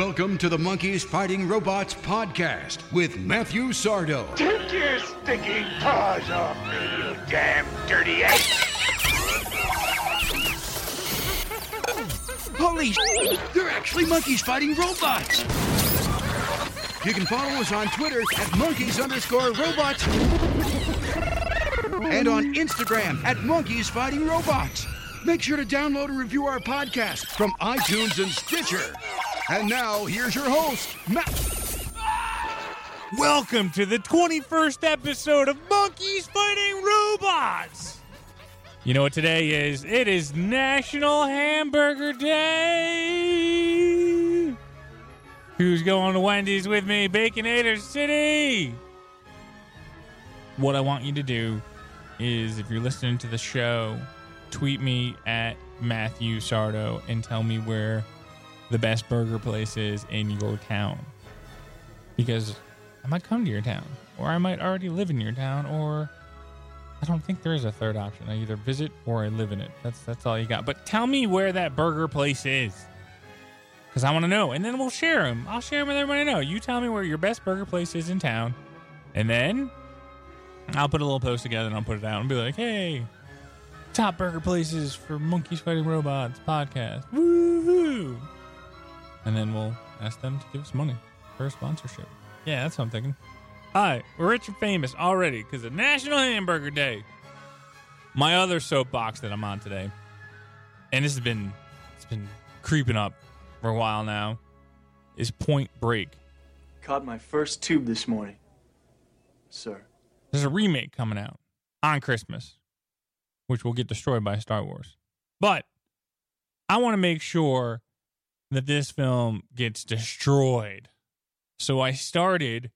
Welcome to the Monkeys Fighting Robots podcast with Matthew Sardo. Take your stinking paws off me, you damn dirty ape! Holy sh! They're actually monkeys fighting robots! You can follow us on Twitter at monkeys underscore robots and on Instagram at monkeys fighting robots. Make sure to download and review our podcast from iTunes and Stitcher. And now, here's your host, Matt. Welcome to the 21st episode of Monkeys Fighting Robots. You know what today is? It is National Hamburger Day. Who's going to Wendy's with me? Baconator City. What I want you to do is if you're listening to the show, tweet me at Matthew Sardo and tell me where the best burger places in your town. Because I might come to your town, or I might already live in your town, or I don't think there is a third option. I either visit or I live in it. That's that's all you got. But tell me where that burger place is, because I want to know, and then we'll share them. I'll share them with everybody. I know you tell me where your best burger place is in town, and then I'll put a little post together and I'll put it out and be like, hey, top burger places for monkeys fighting robots podcast. Woohoo! And then we'll ask them to give us money for a sponsorship. Yeah, that's what I'm thinking. Hi, we're rich and famous already because of National Hamburger Day. My other soapbox that I'm on today, and this has been it's been creeping up for a while now, is Point Break. Caught my first tube this morning. Sir. There's a remake coming out on Christmas, which will get destroyed by Star Wars. But I want to make sure that this film gets destroyed. So I started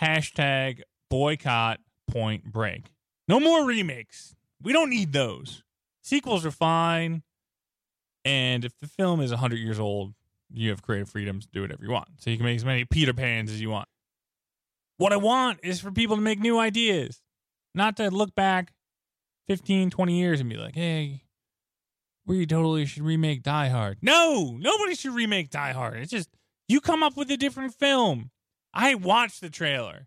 hashtag boycott point break. No more remakes. We don't need those. Sequels are fine. And if the film is 100 years old, you have creative freedom to do whatever you want. So you can make as many Peter Pans as you want. What I want is for people to make new ideas, not to look back 15, 20 years and be like, hey, we totally should remake Die Hard. No, nobody should remake Die Hard. It's just you come up with a different film. I watched the trailer.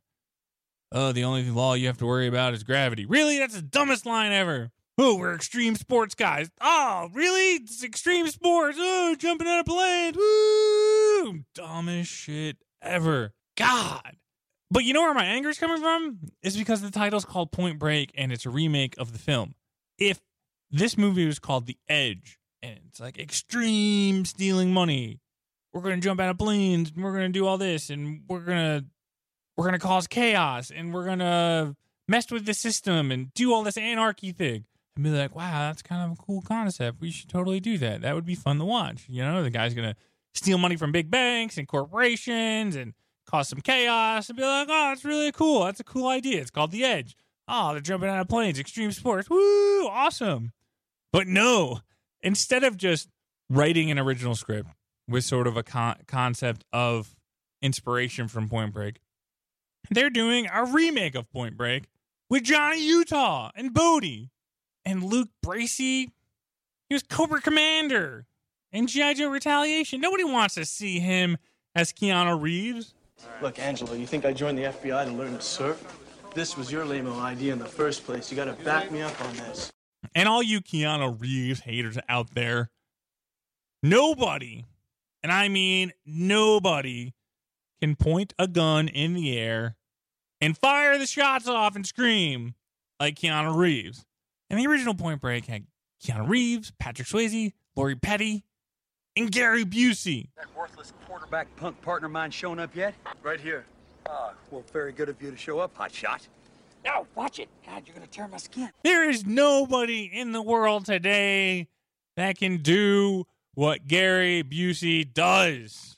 Oh, the only law you have to worry about is gravity. Really? That's the dumbest line ever. Oh, we're extreme sports guys. Oh, really? It's extreme sports. Oh, jumping out of planes. Woo! Dumbest shit ever. God. But you know where my anger is coming from? It's because the title's called Point Break and it's a remake of the film. If this movie was called The Edge, and it's like extreme stealing money. We're gonna jump out of planes, and we're gonna do all this, and we're gonna we're gonna cause chaos, and we're gonna mess with the system and do all this anarchy thing. And be like, wow, that's kind of a cool concept. We should totally do that. That would be fun to watch. You know, the guy's gonna steal money from big banks and corporations and cause some chaos and be like, oh, that's really cool. That's a cool idea. It's called The Edge. Oh, they're jumping out of planes, extreme sports. Woo, awesome. But no, instead of just writing an original script with sort of a con- concept of inspiration from Point Break, they're doing a remake of Point Break with Johnny Utah and Bodhi and Luke Bracey. He was Cobra Commander in G.I. Joe Retaliation. Nobody wants to see him as Keanu Reeves. Look, Angela, you think I joined the FBI to learn to surf? This was your lame idea in the first place. You gotta back me up on this. And all you Keanu Reeves haters out there, nobody, and I mean nobody, can point a gun in the air and fire the shots off and scream like Keanu Reeves. And the original Point Break had Keanu Reeves, Patrick Swayze, Lori Petty, and Gary Busey. That worthless quarterback punk partner of mine showing up yet? Right here. Ah, well, very good of you to show up, hot shot. Now, watch it. God, you're gonna tear my skin. There is nobody in the world today that can do what Gary Busey does.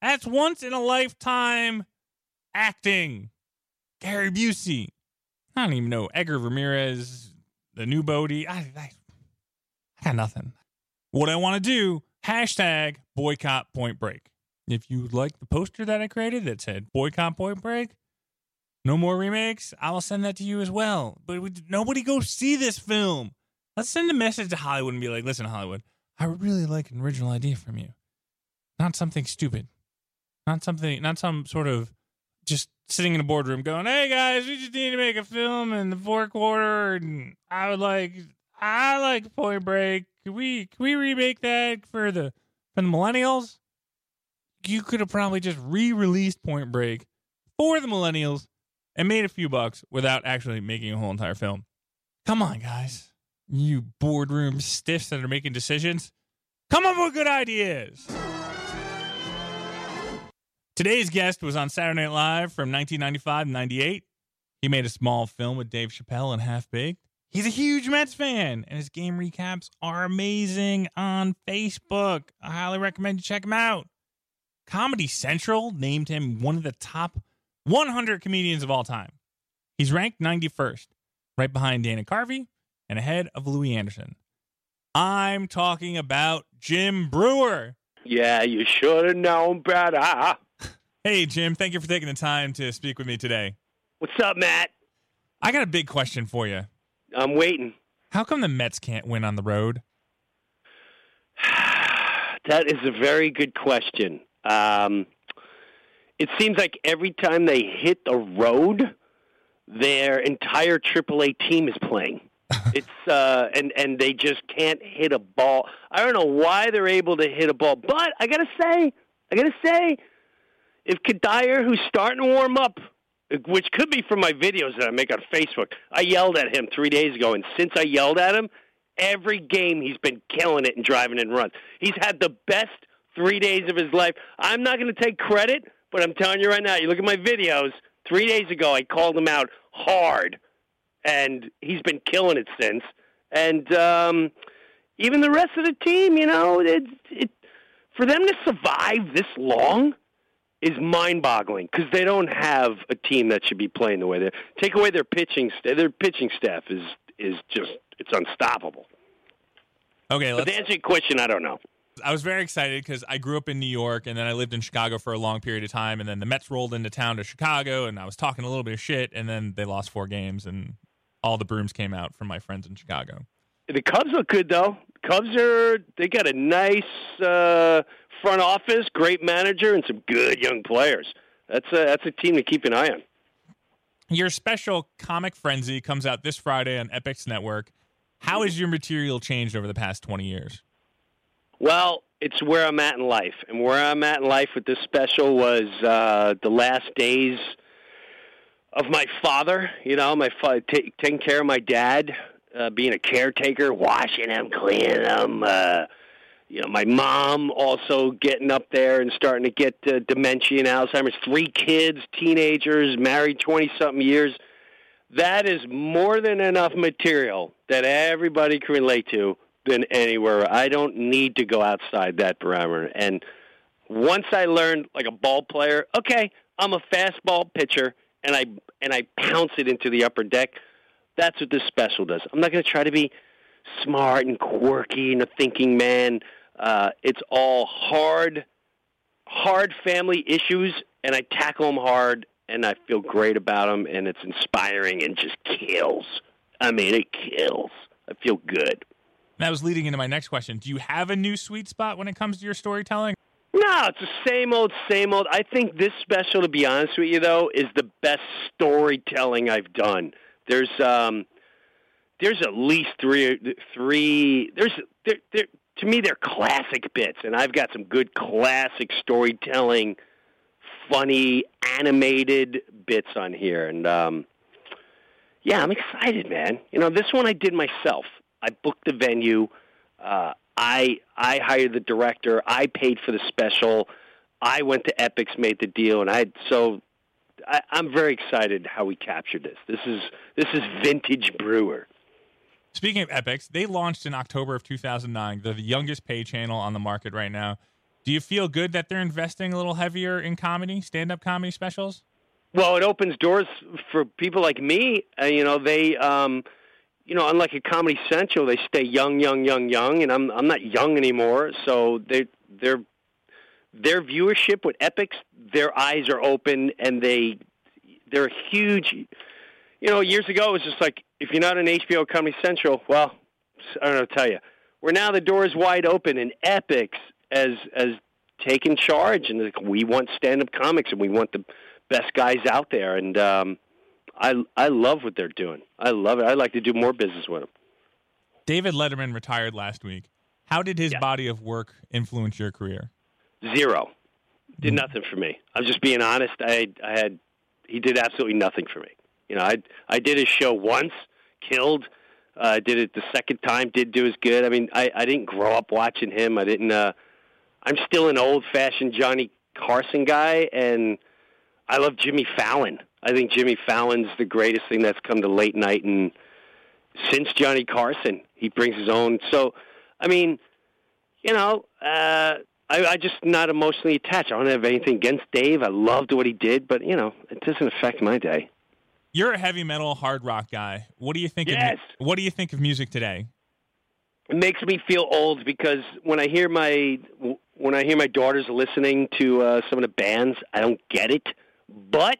That's once in a lifetime acting. Gary Busey. I don't even know Edgar Ramirez, the new Bodhi. I, I, I got nothing. What I want to do, hashtag boycott point break. If you like the poster that I created that said boycott point break, no more remakes, I will send that to you as well. But we, nobody go see this film. Let's send a message to Hollywood and be like, listen, Hollywood, I really like an original idea from you. not something stupid, not something, not some sort of just sitting in a boardroom going, "Hey guys, we just need to make a film in the fourth quarter, and I would like, I like Point Break. Can we, can we remake that for the for the millennials?" You could have probably just re-released Point Break for the millennials and made a few bucks without actually making a whole entire film. Come on, guys, you boardroom stiffs that are making decisions. Come up with good ideas. Today's guest was on Saturday Night Live from 1995 to 98. He made a small film with Dave Chappelle and Half Baked. He's a huge Mets fan, and his game recaps are amazing on Facebook. I highly recommend you check him out. Comedy Central named him one of the top 100 comedians of all time. He's ranked 91st, right behind Dana Carvey and ahead of Louie Anderson. I'm talking about Jim Breuer. Yeah, you should have known better. Hey, Jim, thank you for taking the time to speak with me today. What's up, Matt? I got a big question for you. I'm waiting. How come the Mets can't win on the road? That is a very good question. Um, it seems like every time they hit the road, their entire AAA team is playing. it's uh, and and they just can't hit a ball. I don't know why they're able to hit a ball, but I gotta say, I gotta say, if Cuddyer, who's starting to warm up, which could be from my videos that I make on Facebook, I yelled at him three days ago, and since I yelled at him, every game he's been killing it and driving in runs. He's had the best three days of his life. I'm not going to take credit, but I'm telling you right now, you look at my videos. Three days ago, I called him out hard, and he's been killing it since. And um, even the rest of the team, you know, it, it for them to survive this long is mind-boggling because they don't have a team that should be playing the way they are. take away their pitching. St- their pitching staff is is just it's unstoppable. Okay, But let's, to answer your question, I don't know. I was very excited because I grew up in New York and then I lived in Chicago for a long period of time. And then the Mets rolled into town to Chicago and I was talking a little bit of shit. And then they lost four games and all the brooms came out from my friends in Chicago. The Cubs look good though. Cubs are they got a nice uh, front office, great manager, and some good young players. That's a that's a team to keep an eye on. Your special Comic Frenzy comes out this Friday on Epix Network. How has your material changed over the past 20 years? Well, it's where I'm at in life, and where I'm at in life with this special was uh, the last days of my father. You know, my fa- ta taking care of my dad, uh, being a caretaker, washing him, cleaning him. Uh, you know, my mom also getting up there and starting to get uh, dementia and Alzheimer's. Three kids, teenagers, married twenty something years. That is more than enough material that everybody can relate to than anywhere. I don't need to go outside that parameter. And once I learned like a ball player, okay, I'm a fastball pitcher and I and I pounce it into the upper deck. That's what this special does. I'm not going to try to be smart and quirky and a thinking man. Uh, it's all hard, hard family issues, and I tackle them hard, and I feel great about them, and it's inspiring and just kills. I mean, it kills. I feel good. That was leading into my next question. Do you have a new sweet spot when it comes to your storytelling? No, it's the same old, same old. I think this special, to be honest with you, though, is the best storytelling I've done. There's, um, there's at least three, three. There's, there, there, to me, they're classic bits, and I've got some good classic storytelling, funny animated bits on here, and um, yeah, I'm excited, man. You know, this one I did myself. I booked the venue. Uh, I I hired the director. I paid for the special. I went to Epix, made the deal, and I so I, I'm very excited how we captured this. This is this is vintage Breuer. Speaking of Epix, they launched in October of 2009. They're the youngest pay channel on the market right now. Do you feel good that they're investing a little heavier in comedy, stand-up comedy specials? Well, it opens doors for people like me. Uh, you know, they, um, you know, unlike a Comedy Central, they stay young, young, young, young, and I'm I'm not young anymore. So they their their viewership with Epix, their eyes are open, and they they're a huge. You know, years ago it was just like if you're not an HBO Comedy Central, well, I don't know to tell you. Where now the door is wide open, and Epix as as taking charge and like, we want stand-up comics and we want the best guys out there. And um, I I love what they're doing. I love it. I'd like to do more business with them. David Letterman retired last week. How did his Yeah. body of work influence your career? Zero. Did nothing for me. I'm just being honest. I I had he did absolutely nothing for me. You know, I I did his show once, killed. Uh, I did it the second time, did do as good. I mean, I I didn't grow up watching him. I didn't. Uh, I'm still an old fashioned Johnny Carson guy, and I love Jimmy Fallon. I think Jimmy Fallon's the greatest thing that's come to late night, and since Johnny Carson, he brings his own. So, I mean, you know, uh, I, I just not emotionally attached. I don't have anything against Dave. I loved what he did, but you know, it doesn't affect my day. You're a heavy metal hard rock guy. What do you think Yes. of what do you think of music today? It makes me feel old because when I hear my when I hear my daughters listening to uh, some of the bands, I don't get it. But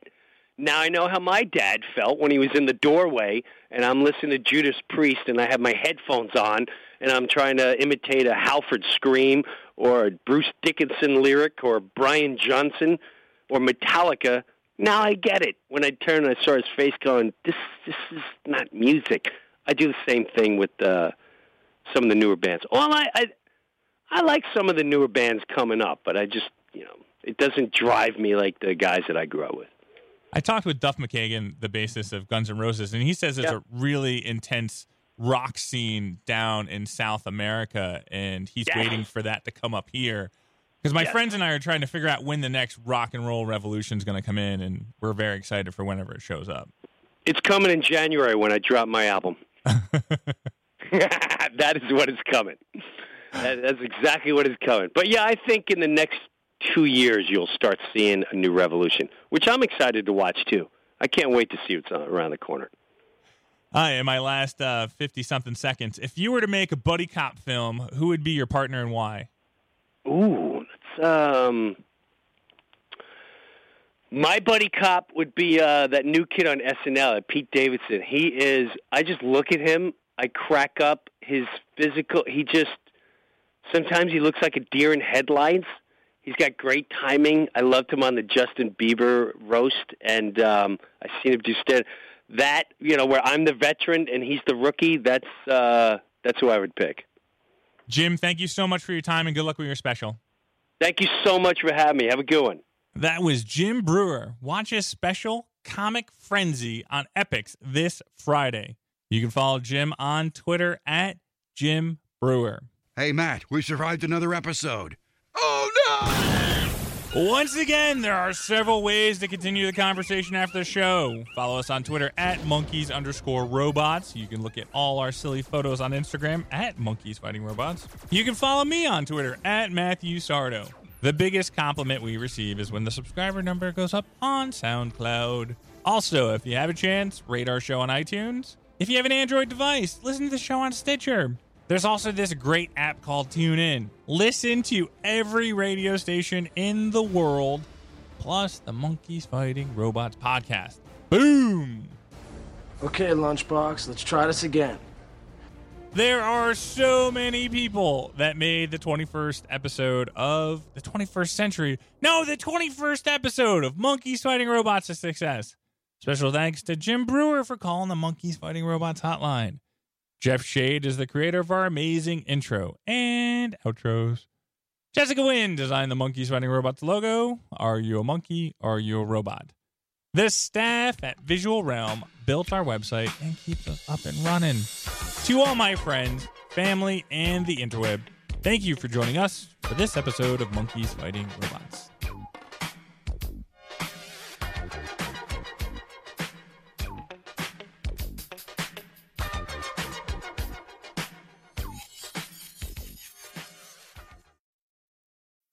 now I know how my dad felt when he was in the doorway and I'm listening to Judas Priest and I have my headphones on and I'm trying to imitate a Halford scream or a Bruce Dickinson lyric or Brian Johnson or Metallica. Now I get it. When I turned and I saw his face going, this this is not music. I do the same thing with uh, some of the newer bands. Well, I, I I like some of the newer bands coming up, but I just you know it doesn't drive me like the guys that I grew up with. I talked with Duff McKagan, the bassist of Guns N' Roses, and he says it's Yeah. a really intense rock scene down in South America, and he's waiting for that to come up here. Because my Yes. friends and I are trying to figure out when the next rock and roll revolution is going to come in, and we're very excited for whenever it shows up. It's coming in January when I drop my album. that is what is coming. That, that's exactly what is coming. But yeah, I think in the next two years you'll start seeing a new revolution, which I'm excited to watch too. I can't wait to see what's on- around the corner. Hi, in my last fifty something seconds, if you were to make a buddy cop film, who would be your partner and why? Ooh, that's um. My buddy cop would be uh, that new kid on SNL, Pete Davidson. He is. I just look at him. I crack up. His physical. He just. Sometimes he looks like a deer in headlights. He's got great timing. I loved him on the Justin Bieber roast, and um, I seen him do stand. That you know, where I'm the veteran and he's the rookie. That's uh, that's who I would pick. Jim, thank you so much for your time and good luck with your special. Thank you so much for having me. Have a good one. That was Jim Breuer. Watch his special Comic Frenzy on Epix this Friday. You can follow Jim on Twitter at Jim Breuer. Hey, Matt, we survived another episode. Once again, there are several ways to continue the conversation after the show. Follow us on Twitter at monkeys underscore robots. You can look at all our silly photos on Instagram at monkeys fighting robots. You can follow me on Twitter at Matthew Sardo. The biggest compliment we receive is when the subscriber number goes up on SoundCloud. Also, if you have a chance, rate our show on iTunes. If you have an Android device, listen to the show on Stitcher. There's also this great app called TuneIn. Listen to every radio station in the world, plus the Monkeys Fighting Robots podcast. Boom! Okay, Lunchbox, let's try this again. There are so many people that made the 21st episode of the 21st century. No, the 21st episode of Monkeys Fighting Robots a success. Special thanks to Jim Breuer for calling the Monkeys Fighting Robots hotline. Jeff Shade is the creator of our amazing intro and outros. Jessica Wynn designed the Monkeys Fighting Robots logo. Are you a monkey? Are you a robot? The staff at Visual Realm built our website and keeps us up and running. To all my friends, family, and the interweb, thank you for joining us for this episode of Monkeys Fighting Robots.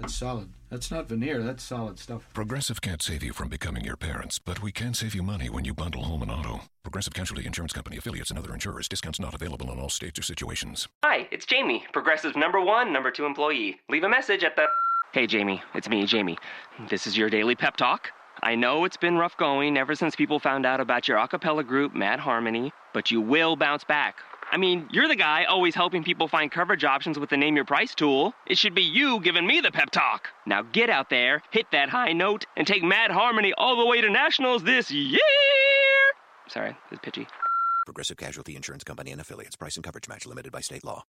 That's solid. That's not veneer. That's solid stuff. Progressive can't save you from becoming your parents, but we can save you money when you bundle home and auto. Progressive Casualty Insurance Company affiliates and other insurers. Discounts not available in all states or situations. Hi, it's Jamie, Progressive number one, number two employee. Leave a message at the. Hey, Jamie, it's me, Jamie. This is your daily pep talk. I know it's been rough going ever since people found out about your a cappella group, Mad Harmony, but you will bounce back. I mean, you're the guy always helping people find coverage options with the Name Your Price tool. It should be you giving me the pep talk. Now get out there, hit that high note, and take Mad Harmony all the way to nationals this year. Sorry, it's pitchy. Progressive Casualty Insurance Company and affiliates. Price and coverage match limited by state law.